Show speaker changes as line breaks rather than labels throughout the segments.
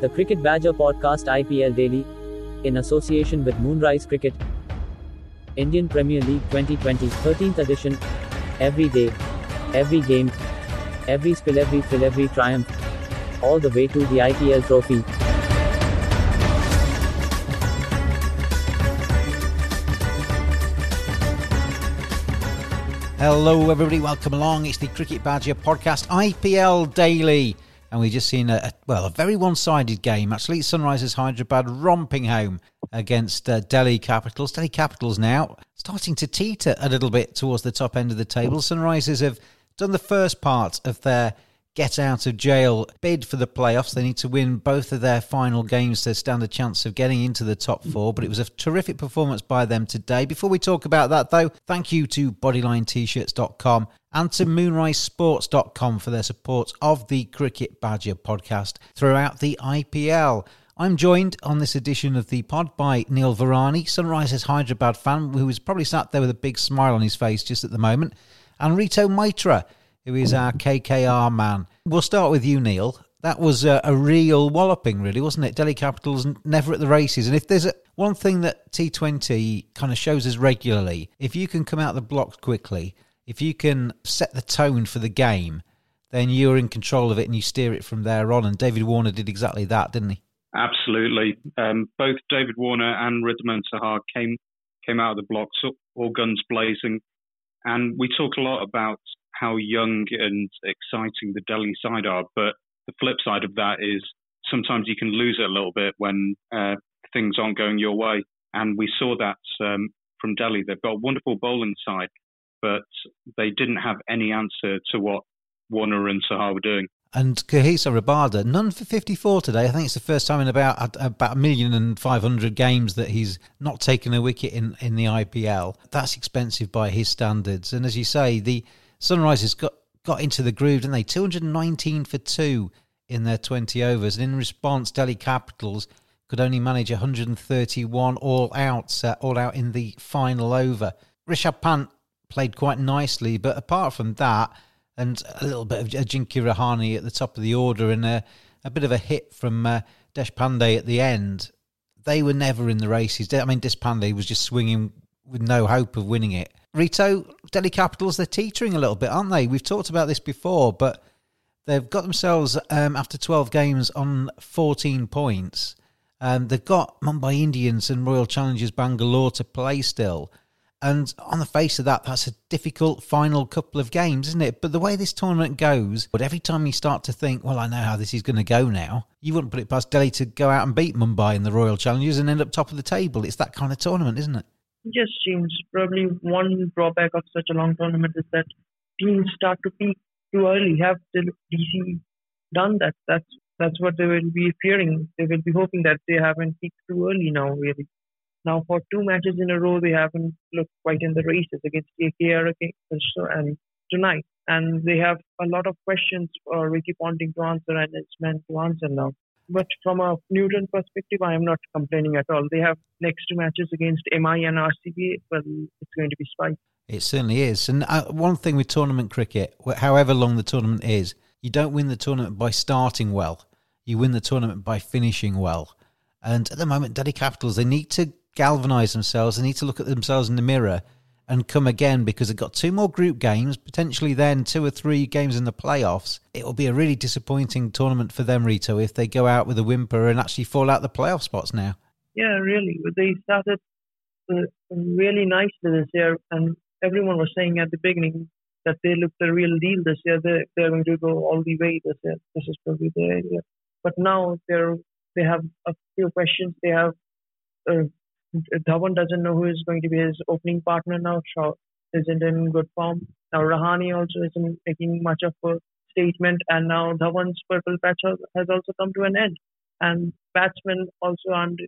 The Cricket Badger Podcast IPL Daily, in association with Moonrise Cricket, Indian Premier League 2020 13th edition. Every day, every game, every spill, every thrill, every triumph, all the way to the IPL trophy.
Hello, everybody. Welcome along. It's the Cricket Badger Podcast IPL Daily. And we've just seen a, a well, a very one-sided game. Actually, Sunrisers Hyderabad romping home against uh, Delhi Capitals. Delhi Capitals now starting to teeter a little bit towards the top end of the table. Sunrisers have done the first part of their get out of jail bid for the playoffs. They need to win both of their final games to stand a chance of getting into the top four. But it was a terrific performance by them today. Before we talk about that, though, thank you to BodylineT-shirts.com and to MoonriseSports.com for their support of the Cricket Badger podcast throughout the IPL. I'm joined on this edition of the pod by Neil Varani, Sunrisers Hyderabad fan, who is probably sat there with a big smile on his face just at the moment, and Rito Mitra, who is our KKR man. We'll start with you, Neil. That was a, a, real walloping, really, wasn't it? Delhi Capitals never at the races. And if there's a, one thing that T20 kind of shows us regularly, if you can come out the blocks quickly, if you can set the tone for the game, then you're in control of it and you steer it from there on. And David Warner did exactly that, didn't he?
Absolutely. Um, both David Warner and Wriddhiman Saha came came out of the blocks, all guns blazing. And we talk a lot about how young and exciting the Delhi side are. But the flip side of that is sometimes you can lose it a little bit when uh, things aren't going your way. And we saw that um, from Delhi. They've got a wonderful bowling side, but they didn't have any answer to what Warner and Saha were doing.
And Kagiso Rabada, none for 54 today. I think it's the first time in about about a million and five hundred games that he's not taken a wicket in, in the IPL. That's expensive by his standards. And as you say, the Sunrisers got, got into the groove, didn't they? 219 for two in their 20 overs. And in response, Delhi Capitals could only manage 131 all out, uh, all out in the final over. Rishabh Pant played quite nicely, but apart from that, and a little bit of Ajinkya Rahane at the top of the order, and a, a bit of a hit from uh, Deshpande at the end, they were never in the races. I mean, Deshpande was just swinging with no hope of winning it. Rito, Delhi Capitals, they're teetering a little bit, aren't they? We've talked about this before, but they've got themselves, um, after 12 games, on 14 points. Um, they've got Mumbai Indians and Royal Challengers Bangalore to play still. And on the face of that, that's a difficult final couple of games, isn't it? But the way this tournament goes, but every time you start to think, well, I know how this is going to go now, you wouldn't put it past Delhi to go out and beat Mumbai in the Royal Challengers and end up top of the table. It's that kind of tournament, isn't it?
Just seems probably one drawback of such a long tournament is that teams start to peak too early. Have the DC done that? That's that's what they will be fearing. They will be hoping that they haven't peaked too early now. Really, now for two matches in a row, they haven't looked quite in the races against KKR and tonight, and they have a lot of questions for Ricky Ponting to answer and his men to answer now. But from a Newton perspective, I am not complaining at all. They have next two matches against MI and RCB. Well, it's going to be spicy.
It certainly is. And uh, one thing with tournament cricket, however long the tournament is, you don't win the tournament by starting well. You win the tournament by finishing well. And at the moment, Delhi Capitals, they need to galvanise themselves. They need to look at themselves in the mirror and come again because they've got two more group games, potentially then two or three games in the playoffs. It will be a really disappointing tournament for them, Rito, if they go out with a whimper and actually fall out the playoff spots now.
Yeah, really. They started really nicely this year, and everyone was saying at the beginning that they looked the real deal this year. They're, they're going to go all the way this year. This is probably the area. But now they're they have a few questions. They have uh, Dhawan doesn't know who is going to be his opening partner now. Shaw isn't in good form. Now Rahane also isn't making much of a statement, and now Dhawan's purple patch has also come to an end. And batsmen also aren't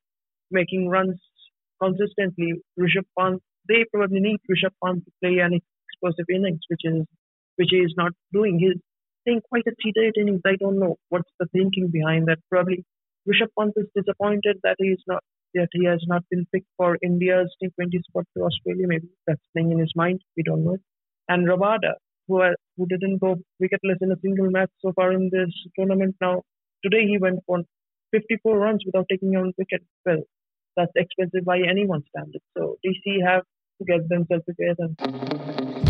making runs consistently. Rishabh Pant, they probably need Rishabh Pant to play an explosive innings, which is which he is not doing. He's playing quite a cheated innings. I don't know what's the thinking behind that. Probably Rishabh Pant is disappointed that he is not that he has not been picked for India's T20 spot to Australia. Maybe that's playing in his mind. We don't know. And Rabada, who uh, who didn't go wicketless in a single match so far in this tournament. Now today he went for 54 runs without taking a wicket. Well, that's expensive by anyone's standards. So DC have to get themselves together.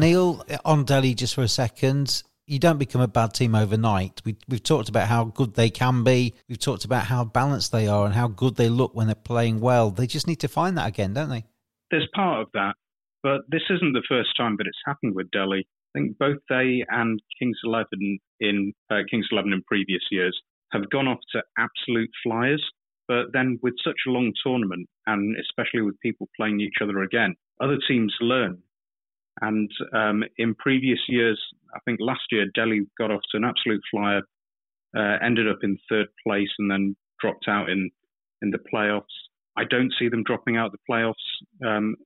Neil, on Delhi, just for a second, you don't become a bad team overnight. We, we've talked about how good they can be. We've talked about how balanced they are and how good they look when they're playing well. They just need to find that again, don't they?
There's part of that, but this isn't the first time that it's happened with Delhi. I think both they and Kings Eleven in uh, Kings Eleven in previous years have gone off to absolute flyers. But then with such a long tournament, and especially with people playing each other again, other teams learn and um, in previous years, I think last year, Delhi got off to an absolute flyer, uh, ended up in third place, and then dropped out in, in the playoffs. I don't see them dropping out the playoffs um,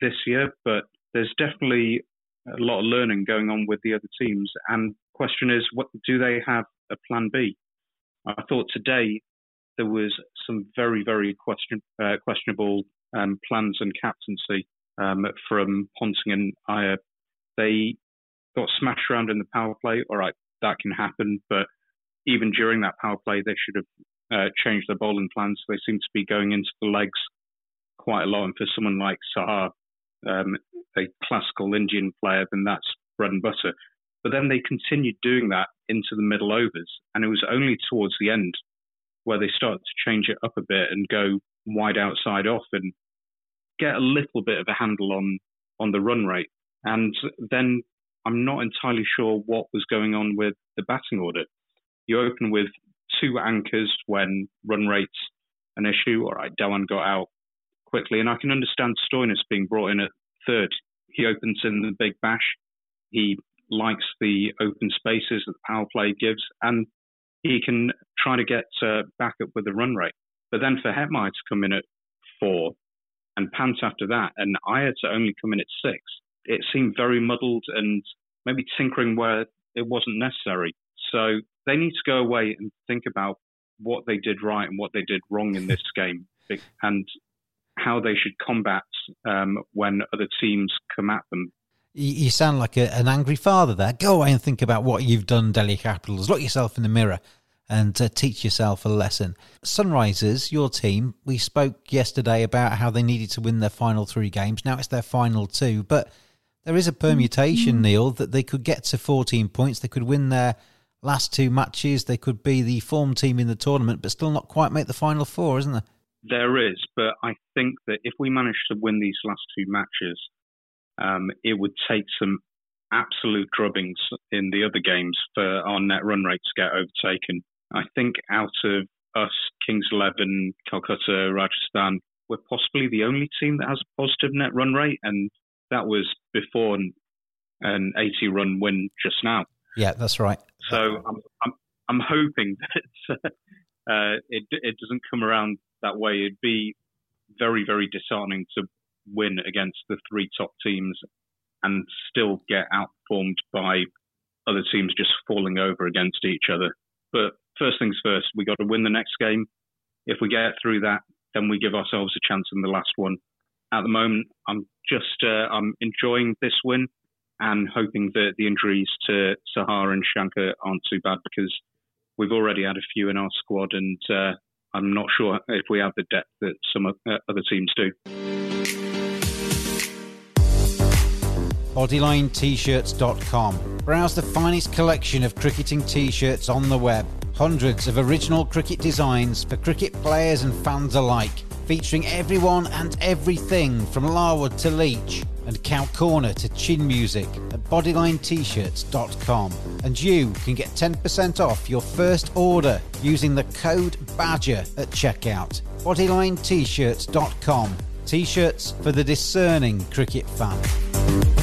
this year, but there's definitely a lot of learning going on with the other teams. And question is, what do they have a plan B? I thought today there was some very, very question, uh, questionable um, plans and captaincy um, from Ponting and Iyer. They got smashed around in the power play. All right, that can happen, but even during that power play, they should have uh, changed their bowling plans. They seem to be going into the legs quite a lot. And for someone like Saha, um, a classical Indian player, then that's bread and butter. But then they continued doing that into the middle overs, and it was only towards the end where they started to change it up a bit and go wide outside off and get a little bit of a handle on on the run rate. And then I'm not entirely sure what was going on with the batting order. You open with two anchors when run rate's an issue. All right, Dhawan got out quickly, and I can understand Stoinis being brought in at third. He opens in the big bash. He likes the open spaces that the power play gives, and he can try to get uh, back up with the run rate. But then for Hetmyer to come in at four and Pant after that, and Iyer to only come in at six. It seemed very muddled and maybe tinkering where it wasn't necessary. So they need to go away and think about what they did right and what they did wrong in this game, and how they should combat um, when other teams come at them.
You, sound like a, an angry father there. Go away and think about what you've done, Delhi Capitals. Look yourself in the mirror and uh, teach yourself a lesson. Sunrisers, your team, we spoke yesterday about how they needed to win their final three games. Now it's their final two, but there is a permutation, mm-hmm. Neil, that they could get to 14 points. They could win their last two matches. They could be the form team in the tournament, but still not quite make the final four, isn't there?
There is, but I think that if we manage to win these last two matches, um, it would take some absolute drubbings in the other games for our net run rate to get overtaken. I think out of us, Kings 11, Calcutta, Rajasthan, we're possibly the only team that has a positive net run rate, and that was before an, an 80 run win just now.
Yeah, that's right.
So I'm, I'm, I'm hoping that uh, it, it doesn't come around that way. It'd be very, very disheartening to win against the three top teams and still get outperformed by other teams just falling over against each other. But first things first, we got to win the next game. If we get through that, then we give ourselves a chance in the last one. At the moment, I'm just uh, I'm enjoying this win and hoping that the injuries to Saha and Shankar aren't too bad because we've already had a few in our squad, and uh, I'm not sure if we have the depth that some uh, other teams do.
BodylineT-shirts.com. Browse the finest collection of cricketing t-shirts on the web. Hundreds of original cricket designs for cricket players and fans alike, featuring everyone and everything from Larwood to Leach and Cow Corner to Chin Music at BodylineT-shirts.com. And you can get 10% off your first order using the code BADGER at checkout. BodylineT-shirts.com. T-shirts for the discerning cricket fan.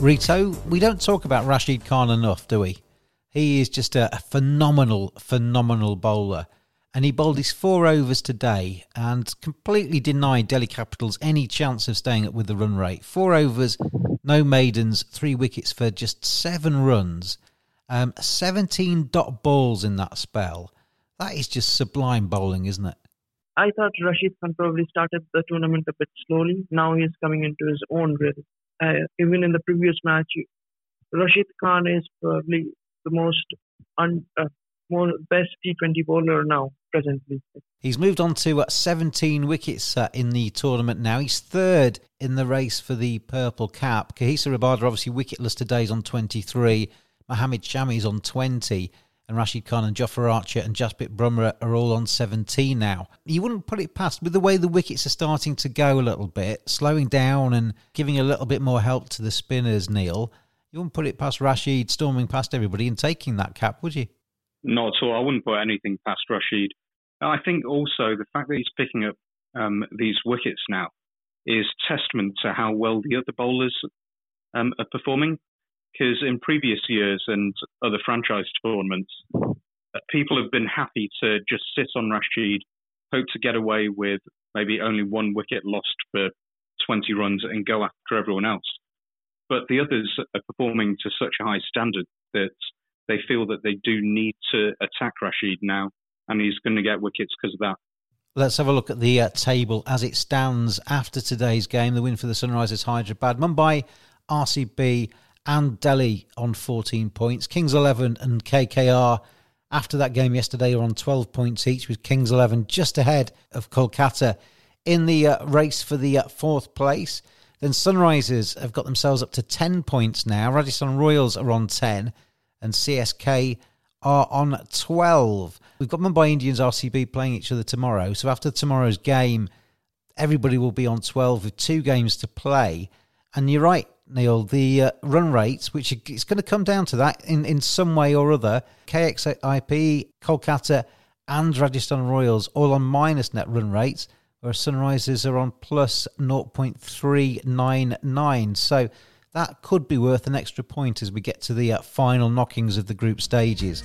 Rito, we don't talk about Rashid Khan enough, do we? He is just a, phenomenal, phenomenal bowler. And he bowled his four overs today and completely denied Delhi Capitals any chance of staying up with the run rate. Four overs, no maidens, three wickets for just seven runs. Um, 17 dot balls in that spell. That is just sublime bowling, isn't it?
I thought Rashid Khan probably started the tournament a bit slowly. Now he's coming into his own, really uh, even in the previous match, Rashid Khan is probably the most un, uh, more best T20 bowler now presently.
He's moved on to uh, 17 wickets uh, in the tournament now. He's third in the race for the purple cap. Kagiso Rabada obviously wicketless today is on 23. Mohammad Shami's on 20 and Rashid Khan and Jofra Archer and Jasprit Bumrah are all on 17 now. You wouldn't put it past, with the way the wickets are starting to go a little bit, slowing down and giving a little bit more help to the spinners, Neil, you wouldn't put it past Rashid storming past everybody and taking that cap, would you?
Not at all. I wouldn't put anything past Rashid. I think also the fact that he's picking up um, these wickets now is testament to how well the other bowlers um, are performing because in previous years and other franchise tournaments, uh, people have been happy to just sit on Rashid, hope to get away with maybe only one wicket lost for 20 runs and go after everyone else. But the others are performing to such a high standard that they feel that they do need to attack Rashid now, and he's going to get wickets because of that.
Let's have a look at the uh, table as it stands after today's game. The win for the Sunrisers Hyderabad. Mumbai, RCB, and Delhi on 14 points. Kings 11 and KKR after that game yesterday are on 12 points each, with Kings 11 just ahead of Kolkata in the uh, race for the uh, fourth place. Then Sunrisers have got themselves up to 10 points now. Rajasthan Royals are on 10 and CSK are on 12. We've got Mumbai Indians RCB playing each other tomorrow. So after tomorrow's game, everybody will be on 12 with two games to play. And you're right, Neil, the uh, run rates, which it's going to come down to that in, in some way or other. KXIP, Kolkata, and Rajasthan Royals all on minus net run rates, whereas Sunrisers are on plus 0.399. So that could be worth an extra point as we get to the uh, final knockings of the group stages.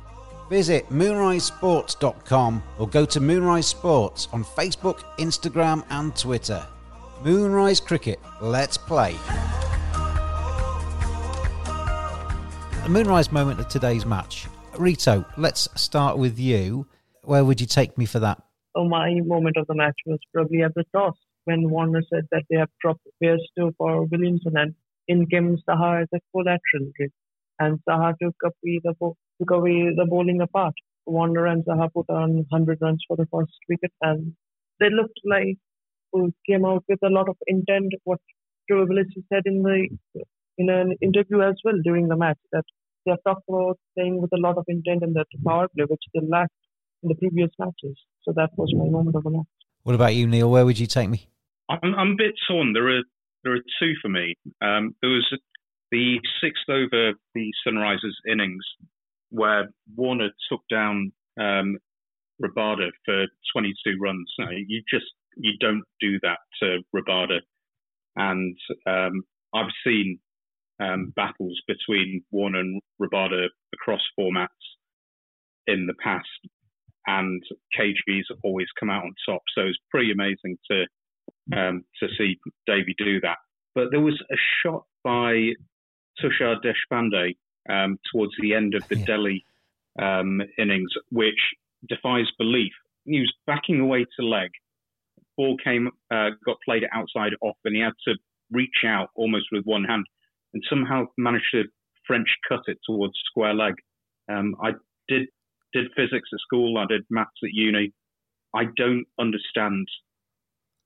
Visit moonrisesports.com or go to Moonrise Sports on Facebook, Instagram, and Twitter. Moonrise Cricket, let's play. The Moonrise moment of today's match. Rito, let's start with you. Where would you take me for that?
Oh, my moment of the match was probably at the toss when Warner said that they have dropped Bairstow for Williamson and in came Saha as a collateral. And Saha took away the, took away the bowling apart. Warner and Saha put on 100 runs for the first wicket and they looked like who came out with a lot of intent. What Joe said in the in an interview as well during the match that they have talked about playing with a lot of intent in that power play, which they lacked in the previous matches. So that was my moment of the match.
What about you, Neil? Where would you take me?
I'm, I'm a bit torn. There are there are two for me. Um, there was the sixth over the Sunrisers innings where Warner took down um, Rabada for 22 runs. Now, You just you don't do that to Rabada. And um, I've seen um, battles between Warner and Rabada across formats in the past, and KG's always come out on top. So it's pretty amazing to um, to see Davey do that. But there was a shot by Tushar Deshpande um, towards the end of the yeah. Delhi um, innings, which defies belief. He was backing away to leg. Ball came, uh, got played outside off, and he had to reach out almost with one hand and somehow managed to French cut it towards square leg. Um, I did did physics at school. I did maths at uni. I don't understand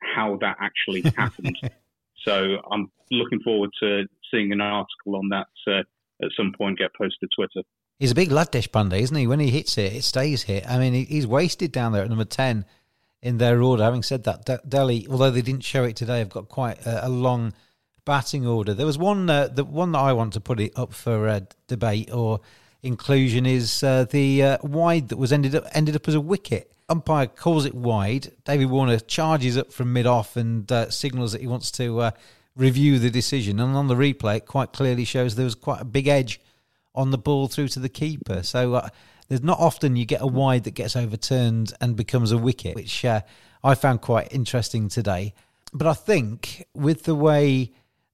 how that actually happened. so I'm looking forward to seeing an article on that uh, at some point get posted to Twitter.
He's a big lad, Deshpande, isn't he? When he hits it, it stays hit. I mean, he's wasted down there at number 10 in their order. Having said that, Delhi, although they didn't show it today, have got quite a, a long batting order. There was one, uh, the one that I want to put it up for uh, debate or inclusion is uh, the uh, wide that was ended up ended up as a wicket. Umpire calls it wide. David Warner charges up from mid off and uh, signals that he wants to uh, review the decision. And on the replay, it quite clearly shows there was quite a big edge on the ball through to the keeper. So uh, there's not often you get a wide that gets overturned and becomes a wicket, which uh, I found quite interesting today. But I think with the way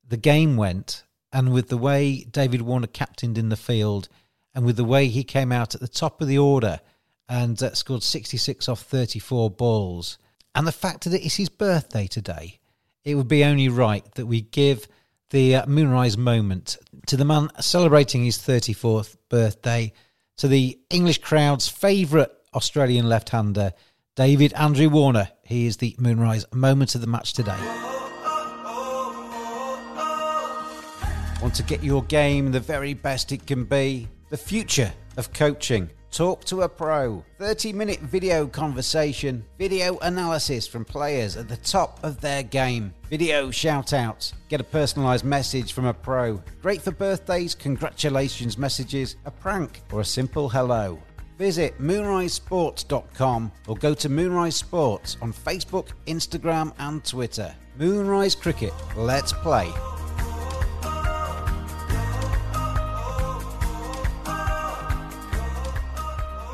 the game went and with the way David Warner captained in the field and with the way he came out at the top of the order and uh, scored 66 off 34 balls, and the fact that it's his birthday today, it would be only right that we give the uh, Moonrise moment to the man celebrating his 34th birthday, to the English crowd's favourite Australian left hander, David Andrew Warner. He is the Moonrise moment of the match today. Want to get your game the very best it can be? The future of coaching Talk to a pro. 30 minute video conversation, video analysis from players at the top of their game, video shout outs, get a personalised message from a pro. Great for birthdays, congratulations messages, a prank, or a simple hello. Visit moonrisesports.com or go to Moonrise Sports on Facebook, Instagram, and Twitter. Moonrise Cricket, let's play.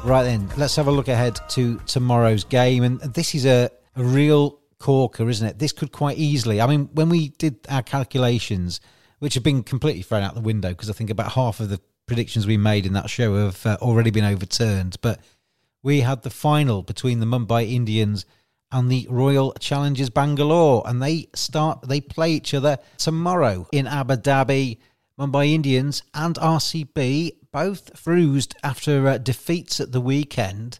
Right then, let's have a look ahead to tomorrow's game. And this is a, a real corker, isn't it? This could quite easily. I mean, when we did our calculations, which have been completely thrown out the window because I think about half of the predictions we made in that show have uh, already been overturned. But we had the final between the Mumbai Indians and the Royal Challengers Bangalore, and they start they play each other tomorrow in Abu Dhabi. Mumbai Indians and RCB both bruised after uh, defeats at the weekend.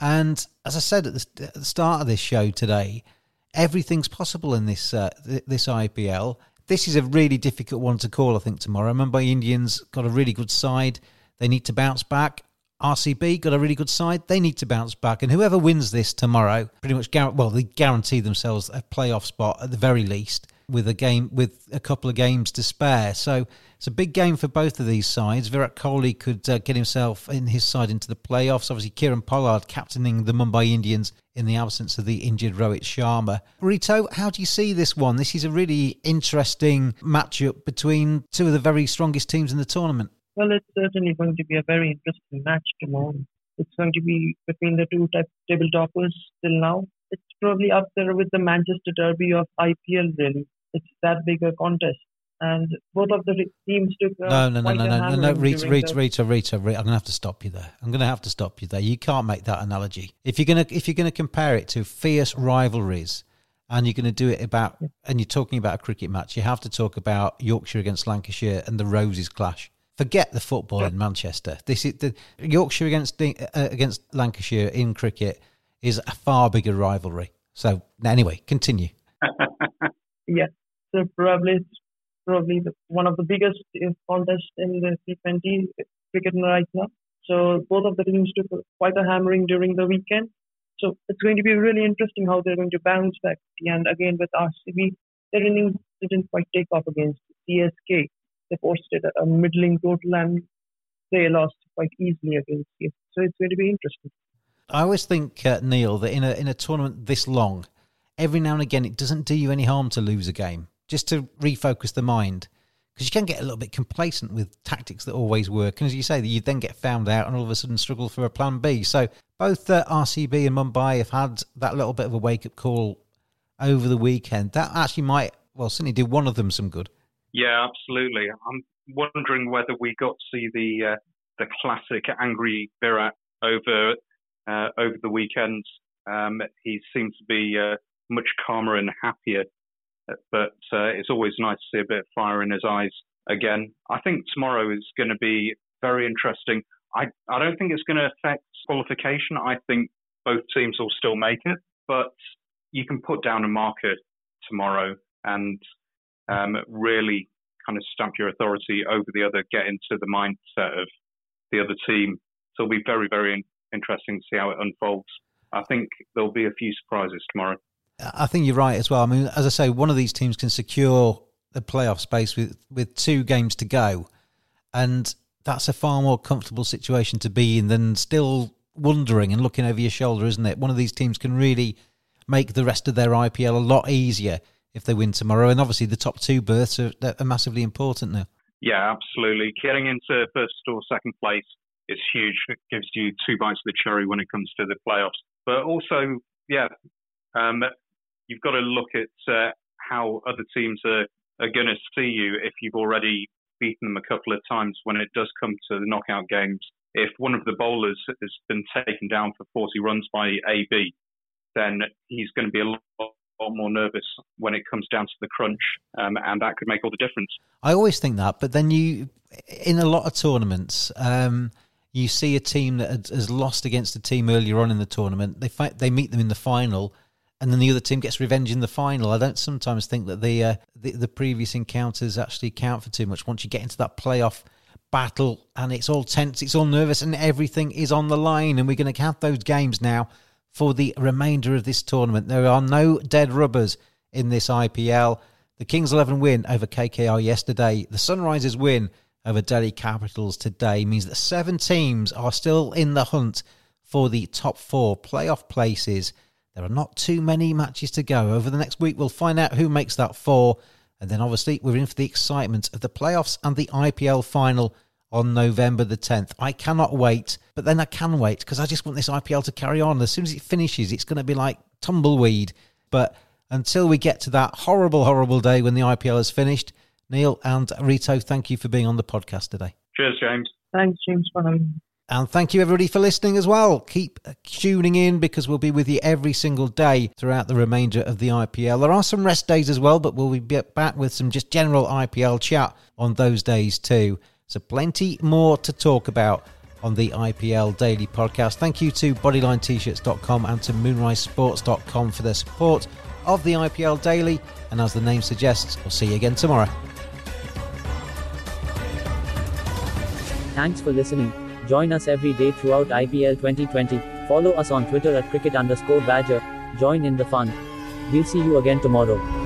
And as I said at the, at the, start of this show today, everything's possible in this uh, th- this IPL. This is a really difficult one to call. I think tomorrow. Mumbai Indians got a really good side. They need to bounce back. RCB got a really good side. They need to bounce back, and whoever wins this tomorrow, pretty much, gar- well, they guarantee themselves a playoff spot at the very least. With a game with a couple of games to spare. So it's a big game for both of these sides. Virat Kohli could uh, get himself in his side into the playoffs. Obviously, Kieron Pollard captaining the Mumbai Indians in the absence of the injured Rohit Sharma. Rito, how do you see this one? This is a really interesting matchup between two of the very strongest teams in the tournament.
Well, it's certainly going to be a very interesting match tomorrow. It's going to be between the two table toppers till now. It's probably up there with the Manchester Derby of IPL, really. It's that big a contest and both of the teams took. Uh,
no, no, no, no, no, no, no, Rito, Rito, Rito, Rito, Rito, I'm going to have to stop you there. I'm going to have to stop you there. You can't make that analogy. If you're going to, if you're going to compare it to fierce rivalries, and you're going to do it about, and you're talking about a cricket match, you have to talk about Yorkshire against Lancashire and the Roses clash. Forget the football yeah. in Manchester. This is the Yorkshire against uh, against Lancashire in cricket is a far bigger rivalry. So anyway, continue.
yeah. So probably probably the, one of the biggest contests in the T20 cricket right now. So both of the teams took quite a hammering during the weekend. So it's going to be really interesting how they're going to bounce back. And again, with RCB, their innings didn't quite take off against CSK. They posted a middling total and they lost quite easily against CSK. So it's going to be interesting.
I always think, uh, Neil, that in a in a tournament this long, every now and again, it doesn't do you any harm to lose a game just to refocus the mind because you can get a little bit complacent with tactics that always work. And as you say, you then get found out and all of a sudden struggle for a plan B. So both uh, RCB and Mumbai have had that little bit of a wake up call over the weekend. That actually might, well, certainly do one of them some good.
Yeah, absolutely. I'm wondering whether we got to see the uh, the classic angry Virat over uh, over the weekend. Um, he seems to be uh, much calmer and happier but uh, it's always nice to see a bit of fire in his eyes again. I think tomorrow is going to be very interesting. I, I don't think it's going to affect qualification. I think both teams will still make it, but you can put down a marker tomorrow and um, really kind of stamp your authority over the other, get into the mindset of the other team. So it'll be very, very interesting to see how it unfolds. I think there'll be a few surprises tomorrow.
I think you're right as well. I mean, as I say, one of these teams can secure the playoff space with, with two games to go. And that's a far more comfortable situation to be in than still wondering and looking over your shoulder, isn't it? One of these teams can really make the rest of their IPL a lot easier if they win tomorrow. And obviously, the top two berths are, are massively important now.
Yeah, absolutely. Getting into first or second place is huge. It gives you two bites of the cherry when it comes to the playoffs. But also, yeah, um, you've got to look at uh, how other teams are, are going to see you if you've already beaten them a couple of times when it does come to the knockout games. If one of the bowlers has been taken down for 40 runs by AB, then he's going to be a lot, more nervous when it comes down to the crunch, um, and that could make all the difference.
I always think that, but then you, in a lot of tournaments, um, you see a team that has lost against a team earlier on in the tournament. They fight, they meet them in the final, and then the other team gets revenge in the final. I don't sometimes think that the, uh, the the previous encounters actually count for too much. Once you get into that playoff battle and it's all tense, it's all nervous, and everything is on the line, and we're going to count those games now for the remainder of this tournament. There are no dead rubbers in this IPL. The Kings 11 win over KKR yesterday. The Sunrisers win over Delhi Capitals today means that seven teams are still in the hunt for the top four playoff places. There are not too many matches to go. Over the next week, we'll find out who makes that four. And then obviously, we're in for the excitement of the playoffs and the IPL final on November the 10th. I cannot wait, but then I can wait because I just want this IPL to carry on. As soon as it finishes, it's going to be like tumbleweed. But until we get to that horrible, horrible day when the IPL is finished, Neil and Rito, thank you for being on the podcast today.
Cheers, James.
Thanks, James, for having me.
And thank you everybody for listening as well. Keep tuning in because we'll be with you every single day throughout the remainder of the IPL. There are some rest days as well, but we'll be back with some just general IPL chat on those days too. So plenty more to talk about on the IPL Daily Podcast. Thank you to BodylineT-shirts.com and to MoonRiseSports.com for their support of the IPL Daily. And as the name suggests, we'll see you again tomorrow.
Thanks for listening. Join us every day throughout IPL 2020. Follow us on Twitter at cricket underscore badger. Join in the fun. We'll see you again tomorrow.